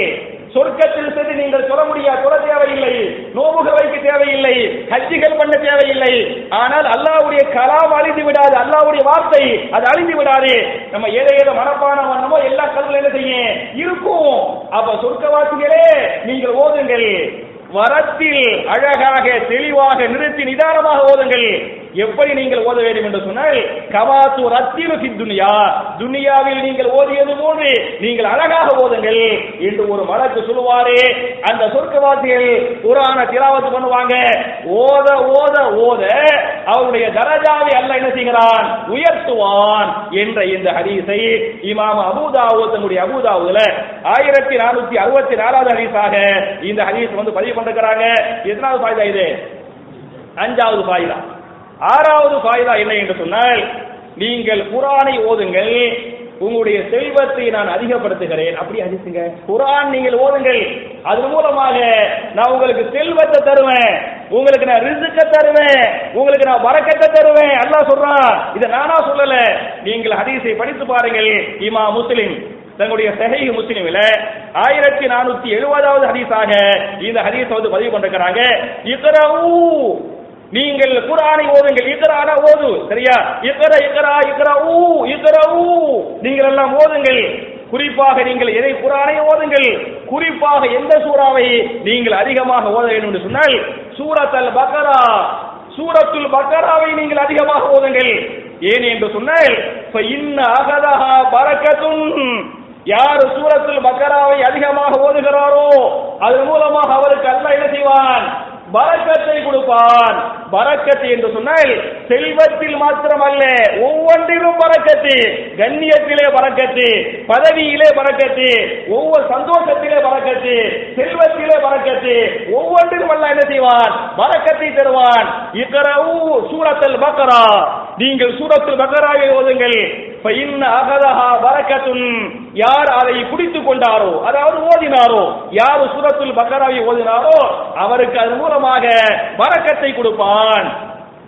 சொர்க்கத்தில் சென்று நீங்கள் சொல்ல முடியாது சொல்ல தேவையில்லை. நோவுகள் வைக்க தேவையில்லை. ஹஜ்ஜிகள் பண்ண தேவையில்லை. ஆனால் அல்லாவுடைய கலாம் அழிந்து விடாது. அல்லாவுடைய வார்த்தை அது அழிந்து விடாது. நம்ம ஏதோ ஏதோ மனப்பானம் பண்ணமோ எல்லா கல்வியும் என்ன செய்ய இருக்கும். அப்ப சொர்க்கவாசிகளே நீங்கள் ஓதுங்கள் வரத்தில் அழகாக தெளிவாக நிறுத்தி நிதானமாக ஓதுங்கள் எப்படி நீங்கள் ஓத வேண்டும் என்று சொன்னால் கவாத்து ரத்தில துனியா. துனியாவில் நீங்கள் ஓதியது போன்று நீங்கள் அழகாக ஓதுங்கள் என்று ஒரு மலக்கு சொல்லுவாரே. அந்த சொர்க்கவாசிகள் குரான திலாவத்து பண்ணுவாங்க. ஓத ஓத ஓத அவருடைய தரஜாவை அல்ல என்ன செய்கிறான்? உயர்த்துவான் என்ற இந்த ஹரிசை இமாம் அபூதாவு தன்னுடைய அபூதாவுல ஆயிரத்தி நானூத்தி அறுபத்தி நாலாவது ஹரிசாக இந்த ஹதீஸ் வந்து பதிவு பண்ணிருக்கிறாங்க. எத்தனாவது பாய்தா இது? அஞ்சாவது பாய்தான் ஆறாவது ஃபாய்தா என்ன என்று சொன்னால் நீங்கள் குரானை ஓதுங்கள் உங்களுடைய செல்வத்தை நான் அதிகப்படுத்துகிறேன். அப்படி அதிசுங்க. குரான் நீங்கள் ஓதுங்கள். அதன் மூலமாக நான் உங்களுக்கு செல்வத்தை தருவேன். உங்களுக்கு நான் ரிசுக்க தருவேன். உங்களுக்கு நான் வரக்கத்தை தருவேன். அல்லாஹ் சொல்றான். இதை நானா சொல்லல. நீங்கள் ஹதீஸை படித்து பாருங்கள். இமா முஸ்லிம் தங்களுடைய சஹீஹ் முஸ்லிமில் ஆயிரத்தி நானூத்தி எழுபதாவது ஹதீஸாக இந்த ஹதீஸை வந்து பதிவு பண்ணிருக்கிறாங்க. இத்தரவு நீங்கள் குரானை ஓதுங்கள் இக்ரானா ஓது. சரியா? இக்கர இக்கரா இக்கரா ஊ இக்ரா ஊ நீங்கள் எல்லாம் ஓதுங்கள். குறிப்பாக நீங்கள் எதை குரானை ஓதுங்கள்? குறிப்பாக எந்த சூறாவை நீங்கள் அதிகமாக ஓத வேண்டும் என்று சொன்னால் சூரத்தல் பக்கரா. சூரத்துல் பக்கராவை நீங்கள் அதிகமாக ஓதுங்கள். ஏன் என்று சொன்னால் ஃப இன்ன அகதஹா பரக்கத்துன். யார் சூரத்துல் பக்கராவை அதிகமாக ஓதுகிறாரோ அதன் மூலமாக அவருக்கு அல்ல என்ன செய்வான்? பரக்கத்தை கொடுப்பான். பரக்கத்து என்று சொன்னால் செல்வத்தில் மாத்திரமல்ல ஒவ்வொன்றிலும் பரக்கத்து கண்ணியத்திலே பரக்கத்து பதவியிலே பரக்கத்து ஒவ்வொரு சந்தோஷத்திலே பரக்கத்து செல்வத்திலே பரக்கத்து ஒவ்வொன்றிலும் அல்ல என்ன செய்வான்? பரக்கத்தை தருவான். இக்கரவு சூரத்தல் பக்கரா நீங்கள் சூரத்து பக்கராவை ஓதுங்கள். இன்ன அகதஹா வரக்கத்துன் யார் அதை பிடித்துக் கொண்டாரோ அதாவது ஓதினாரோ யார் சூரத்துல் பக்கராவை ஓதினாரோ அவருக்கு அது மூலமாக வரக்கத்தை கொடுப்பான்.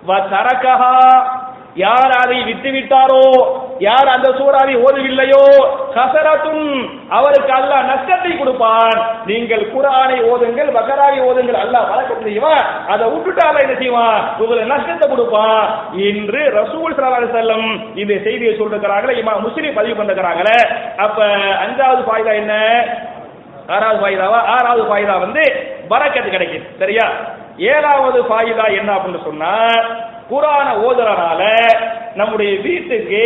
வ தரக்கஹா யார் அதை விட்டு விட்டாரோ யார் அந்த சூறாவை ஓதவில்லையோ? கசரத்தும் அவருக்கு அல்லாஹ் நஷ்டத்தை கொடுப்பான். நீங்கள் குரானை ஓதுங்கள் பக்கராவை ஓதுங்கள் அல்லாஹ் வழக்கம் செய்வான். அதை விட்டுட்டால என்ன செய்வான்? உங்களை நஷ்டத்தை கொடுப்பான். என்று ரசூல் ஸல்லல்லாஹு செல்லம் இந்த செய்தியை சொல்லிருக்கிறாங்களே இமா முஸ்லீம் பதிவு பண்ணிருக்கிறாங்களே அப்ப அஞ்சாவது பாய்தா என்ன? ஆறாவது பாய்தாவா? ஆறாவது பாய்தா வந்து வரக்கத்து கிடைக்குது. சரியா? ஏழாவது பாய்தா என்ன அப்படின்னு சொன்னா குரான ஓதுறனால நம்முடைய வீட்டுக்கு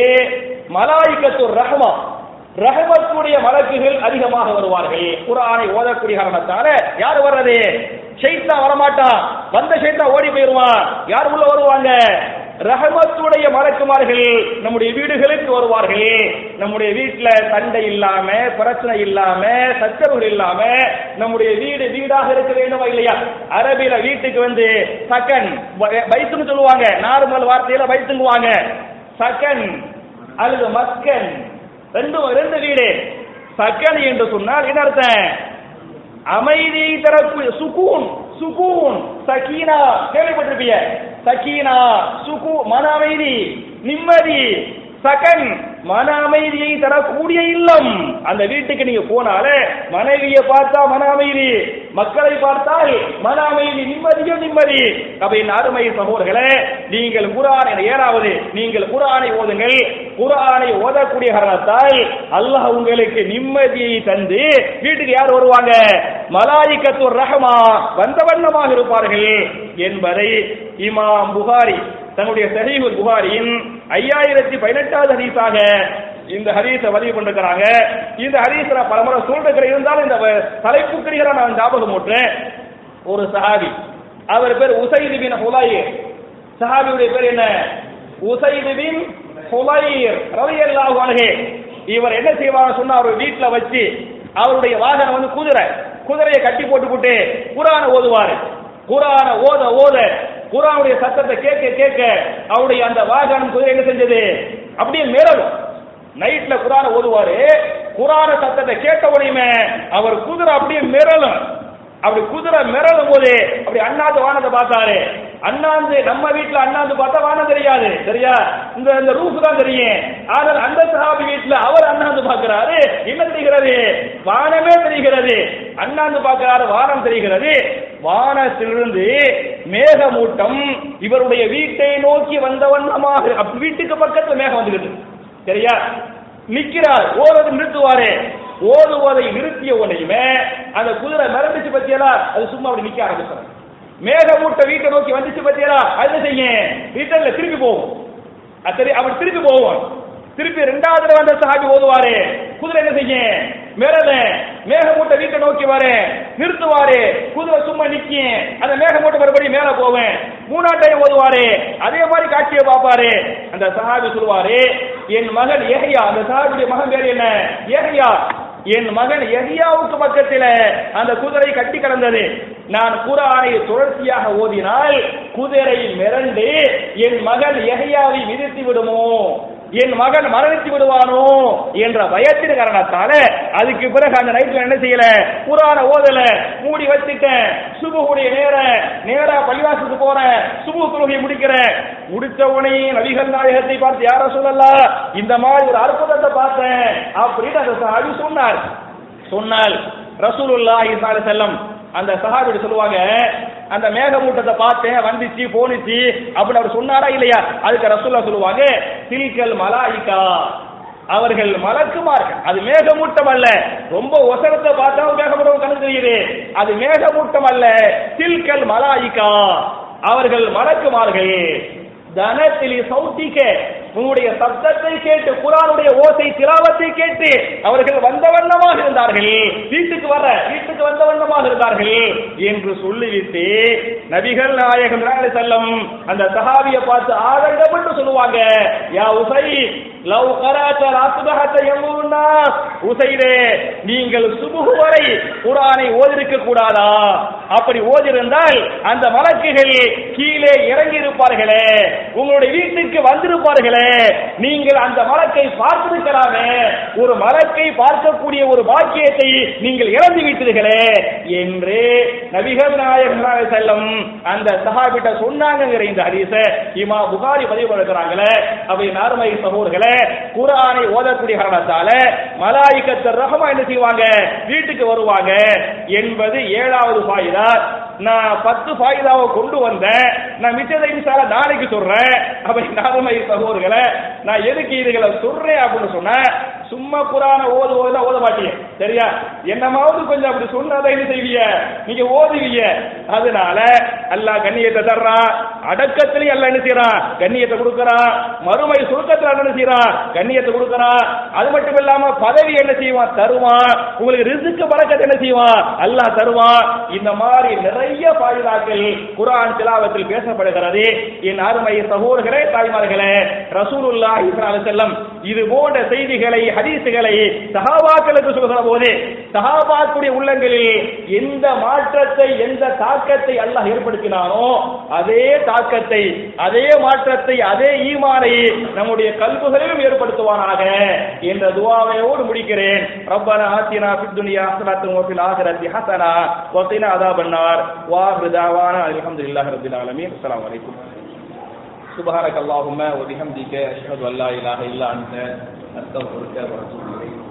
மலாய்க்கத்து ரஹ்மா ரஹமத்துடைய மலக்குகள் அதிகமாக வருவார்கள். குரானை ஓதக்கூடிய காரணத்தால யார் வர்றது? சைத்தா வரமாட்டான். வந்த சைத்தா ஓடி போயிருவான். யார் உள்ள வருவாங்க? ரஹமத்துடைய மலக்குமார்கள் நம்முடைய வீடுகளுக்கு வருவார்கள். நம்முடைய வீட்டுல சண்டை இல்லாம பிரச்சனை இல்லாம சச்சரவுகள் இல்லாம நம்முடைய வீடு வீடாக இருக்க வேண்டுமா இல்லையா? அரபியில வீட்டுக்கு வந்து சக்கன் பைத்துன்னு சொல்லுவாங்க. நார்மல் வார்த்தையில பைத்துங்குவாங்க சக்கன் அல்லது மக்கன். ரெண்டு ரெண்டு வீடு. சக்கன் என்று சொன்னால் என்ன அர்த்தம்? அமைதி தரக்கூடிய சுகூன். சுகூன் சகீனா கேள்விப்பட்டிருப்பீங்க. சகீனா சுகு மன அமைதி நிம்மதி. சகன் மன அமைதியை தரக்கூடிய இல்லம். அந்த வீட்டுக்கு நீங்க போனாலே மனைவியை பார்த்தா மன அமைதி மக்களை பார்த்தால் மன அமைதி நிம்மதியும் நிம்மதி. அப்படின்னு அருமை சகோதர்களே நீங்கள் குரான் ஏழாவது நீங்கள் குரானை ஓதுங்கள். குரானை ஓதக்கூடிய காரணத்தால் அல்லாஹ் உங்களுக்கு நிம்மதியை தந்து வீட்டுக்கு யார் வருவாங்க? மலாயிக்கத்து ரஹமா வந்த வண்ணமாக இருப்பார்கள் என்பதை இமாம் புகாரி தன்னுடைய சஹீஹுல் புகாரியின் ஐயாயிரத்தி பதினெட்டாவது ஹரீஸாக இந்த ஹரீஸை பதிவு பண்ணிருக்கிறாங்க. இந்த ஹரீஸ்ல நான் பலமுறை சூழ்நிலை இருந்தாலும் இந்த தலைப்புக்கிரிகளை நான் ஞாபகம் போட்டுறேன் ஒரு சஹாபி அவர் பேர் உசைது பின் ஹுலைர் சஹாபியுடைய பேர் என்ன? உசைது பின் ஹுலைர் ரலியல்லாஹு இவர் என்ன செய்வார் சொன்னா அவர் வீட்டுல வச்சு அவருடைய வாகனம் வந்து குதிரை குதிரையை கட்டி போட்டுக்கிட்டு குரான ஓதுவாரு. குரான ஓத ஓத குரானுடைய சத்தத்தை கேட்க கேட்க அவருடைய அந்த வாகனம் குதிரை என்ன செஞ்சது? அப்படியே மேலும் நைட்ல குரான ஓதுவாரு. குரான சத்தத்தை கேட்ட உடனே அவர் குதிரை அப்படியே மிரளும். அப்படி குதிரை மிரளும் போது அப்படி அண்ணாந்து வானத்தை பார்த்தாரு. அண்ணாந்து நம்ம வீட்டுல அண்ணாந்து பார்த்தா வானம் தெரியாது. சரியா? இந்த இந்த ரூஃப் தான் தெரியும். ஆனால் அந்த சஹாபி வீட்டுல அவர் அண்ணாந்து பாக்குறாரு என்ன தெரிகிறது? வானமே தெரிகிறது. அண்ணாந்து பாக்குறாரு வானம் தெரிகிறது. வானத்திலிருந்து மேகமூட்டம் இவருடைய வீட்டை நோக்கி வந்த வண்ணமாக வீட்டுக்கு பக்கத்துல மேகம் வந்துகிட்டு சரியா? நிற்கிறார் ஓடுவது நிறுத்துவாரே. ஓடுவதை நிறுத்திய உடனேயுமே அந்த குதிரை மிரண்டுச்சு பத்தியலா? அது சும்மா அப்படி நிக்க ஆரம்பிச்சாங்க மேகமூட்ட வீட்டை நோக்கி வந்துச்சு பத்தியலா? அது என்ன வீட்டில் ரிட்டர்ன்ல திருப்பி போகும். அது சரி அவன் திருப்பி போவான். திருப்பி ரெண்டாவது தடவை அந்த சஹாபி ஓதுவாரே. குதிரை என்ன செய்யும்? மிரல மேகமூட்டை வீட்டை நோக்கி வரேன் நிறுத்துவாரு குதிரை சும்மா நிக்கும் அந்த மேகமூட்டை மறுபடியும் மேல போவேன். மூணாம் டைம் ஓதுவாரு அதே மாதிரி காட்சியை பார்ப்பாரு. அந்த சஹாபி சொல்லுவாரு என் மகன் ஏகையா அந்த சஹாபியுடைய மகன் பேர் என்ன? ஏகையா என் மகன் எஹியாவுக்கு பக்கத்தில் அந்த குதிரை கட்டி கிடந்தது. நான் குரானை தொடர்ச்சியாக ஓதினால் குதிரை மிரண்டு என் மகன் எகையாவை மிதித்து விடுமோ? என் மகன் மரணித்து விடுவானோ என்ற பயத்தின் காரணத்தால அதுக்கு பிறகு அந்த நைட்ல என்ன செய்யல? குரான ஓதல மூடி வச்சுட்டேன் சுபுடைய நேர நேரா பள்ளிவாசத்துக்கு போறேன் சுபு தொழுகை முடிக்கிறேன் முடிச்ச உடனே நபிகள் நாயகத்தை பார்த்து யார சொல்லலாம் இந்த மாதிரி ஒரு அற்புதத்தை பார்த்தேன். அப்படின்னு அந்த சஹாபி சொன்னார். சொன்னால் ரசூலுல்லாஹி ஸல்லல்லாஹு அந்த சஹாபி சொல்லுவாங்க அந்த மேகமூட்டத்தை பார்த்தேன் வந்துச்சு போனுச்சு அப்படின்னு அவர் சொன்னாரா இல்லையா? அதுக்கு ரசூல்லா சொல்லுவாங்க தில்கல் மலாயிகா. அவர்கள் மலக்குமார்கள். அது மேகமூட்டம் அல்ல. ரொம்ப ஒசரத்தை பார்த்தா மேகமூட்டம் கணக்கு தெரியுது. அது மேகமூட்டம் அல்ல. தில்கல் மலாயிகா. அவர்கள் மலக்குமார்கள். தனத்திலி சௌத்திக்க உன்னுடைய சப்தத்தை கேட்டு குரானுடைய ஓசை திலாவத்தை கேட்டு அவர்கள் வந்த வண்ணமாக இருந்தார்கள். வீட்டுக்கு வர வீட்டுக்கு வந்த வண்ணமாக இருந்தார்கள். என்று சொல்லிவிட்டு நபிகள் நாயகம் செல்லம் அந்த சஹாபியை பார்த்து ஆதங்கப்பட்டு சொல்லுவாங்க யா உசை லவ் கராத்த ராசுபகத்தை எம்முன்னா உசைரே நீங்கள் சுபுகு வரை குரானை ஓதிருக்க கூடாதா? அப்படி ஓதிருந்தால் அந்த மலக்குகள் கீழே இறங்கி இருப்பார்களே உங்களுடைய வீட்டுக்கு வந்திருப்பார்களே நீங்கள் அந்த மலக்கை பார்த்திருக்கலாமே ஒரு மலக்கை பார்க்கக்கூடிய ஒரு பாக்கியத்தை நீங்கள் இழந்து விட்டீர்களே என்று நபிகள் நாயகம் செல்லம் அந்த சஹாபிட்ட சொன்னாங்கிற இந்த ஹரிச இமா புகாரி பதிவு பண்ணுறாங்களே அவை நார்மை சகோதர்களே குரானை ஓதக்கூடிய காரணத்தால மலாய்க்கத்தர் ரஹமா என்ன செய்வாங்க? வீட்டுக்கு வருவாங்க. என்பது ஏழாவது ஃபாயிதா நான் பத்து ஃபாயிதாவை கொண்டு வந்தேன். நான் மிச்சதை இன்ஷால நாளைக்கு சொல்றேன். அப்ப நார்மை சகோதரர்களை நான் எதுக்கு இதுகளை சொல்றேன் அப்படின்னு சொன்னேன். சும்மா குரான ஓது ஓதுல ஓத மாட்டீங்க சரியா? என்னமாவது கொஞ்சம் அப்படி சொன்னதை என்ன செய்வீங்க? நீங்க ஓதுவீங்க. அதனால அல்லாஹ் கண்ணியத்தை தர்றான் அடக்கத்திலையும் அல்ல என்ன செய்யறான் கண்ணியத்தை கொடுக்கறான் மறுமை சுருக்கத்துல என்ன செய்யறான் கண்ணியத்தை கொடுக்கறான் அது மட்டும் இல்லாம பதவி என்ன செய்வான்? தருவான். உங்களுக்கு ரிசுக்கு பறக்கத்தை என்ன செய்வான்? அல்லாஹ் தருவான். இந்த மாதிரி நிறைய பாதுகாக்கள் குரான் திலாவத்தில் பேசப்படுகிறது. என் அருமை சகோதரர்களே தாய்மார்களே ரசூலுல்லாஹி ஸல்லல்லாஹு அலைஹி வஸல்லம் இது போன்ற செய்திகளை ஹதீசுகளை சஹாபாக்களுக்கு சொல்ல போது சஹாபாக்குடைய உள்ளங்களில் எந்த மாற்றத்தை எந்த தாக்கத்தை அல்லாஹ் ஏற்படுத்தினானோ அதே தாக்கத்தை அதே மாற்றத்தை அதே ஈமானை நம்முடைய கல்புகளிலும் ஏற்படுத்துவானாக என்ற துவாவையோடு முடிக்கிறேன். ரப்பனா ஆத்தினா ஃபித் துனியா ஹசனத்தும் வஃபில் ஆஹிரத்தி ஹசனா அதா பண்ணார் வா ஹிருதாவான அல்ஹம்துலில்லாஹி ரப்பில் ஆலமீன். அஸ்ஸலாமு அலைக்கும். சுபஹானக அல்லாஹும்ம வபிஹம்திக அஷ்ஹது அல்லா இல்லாஹ இல்லா அன்த. استغفرك واتوب اليك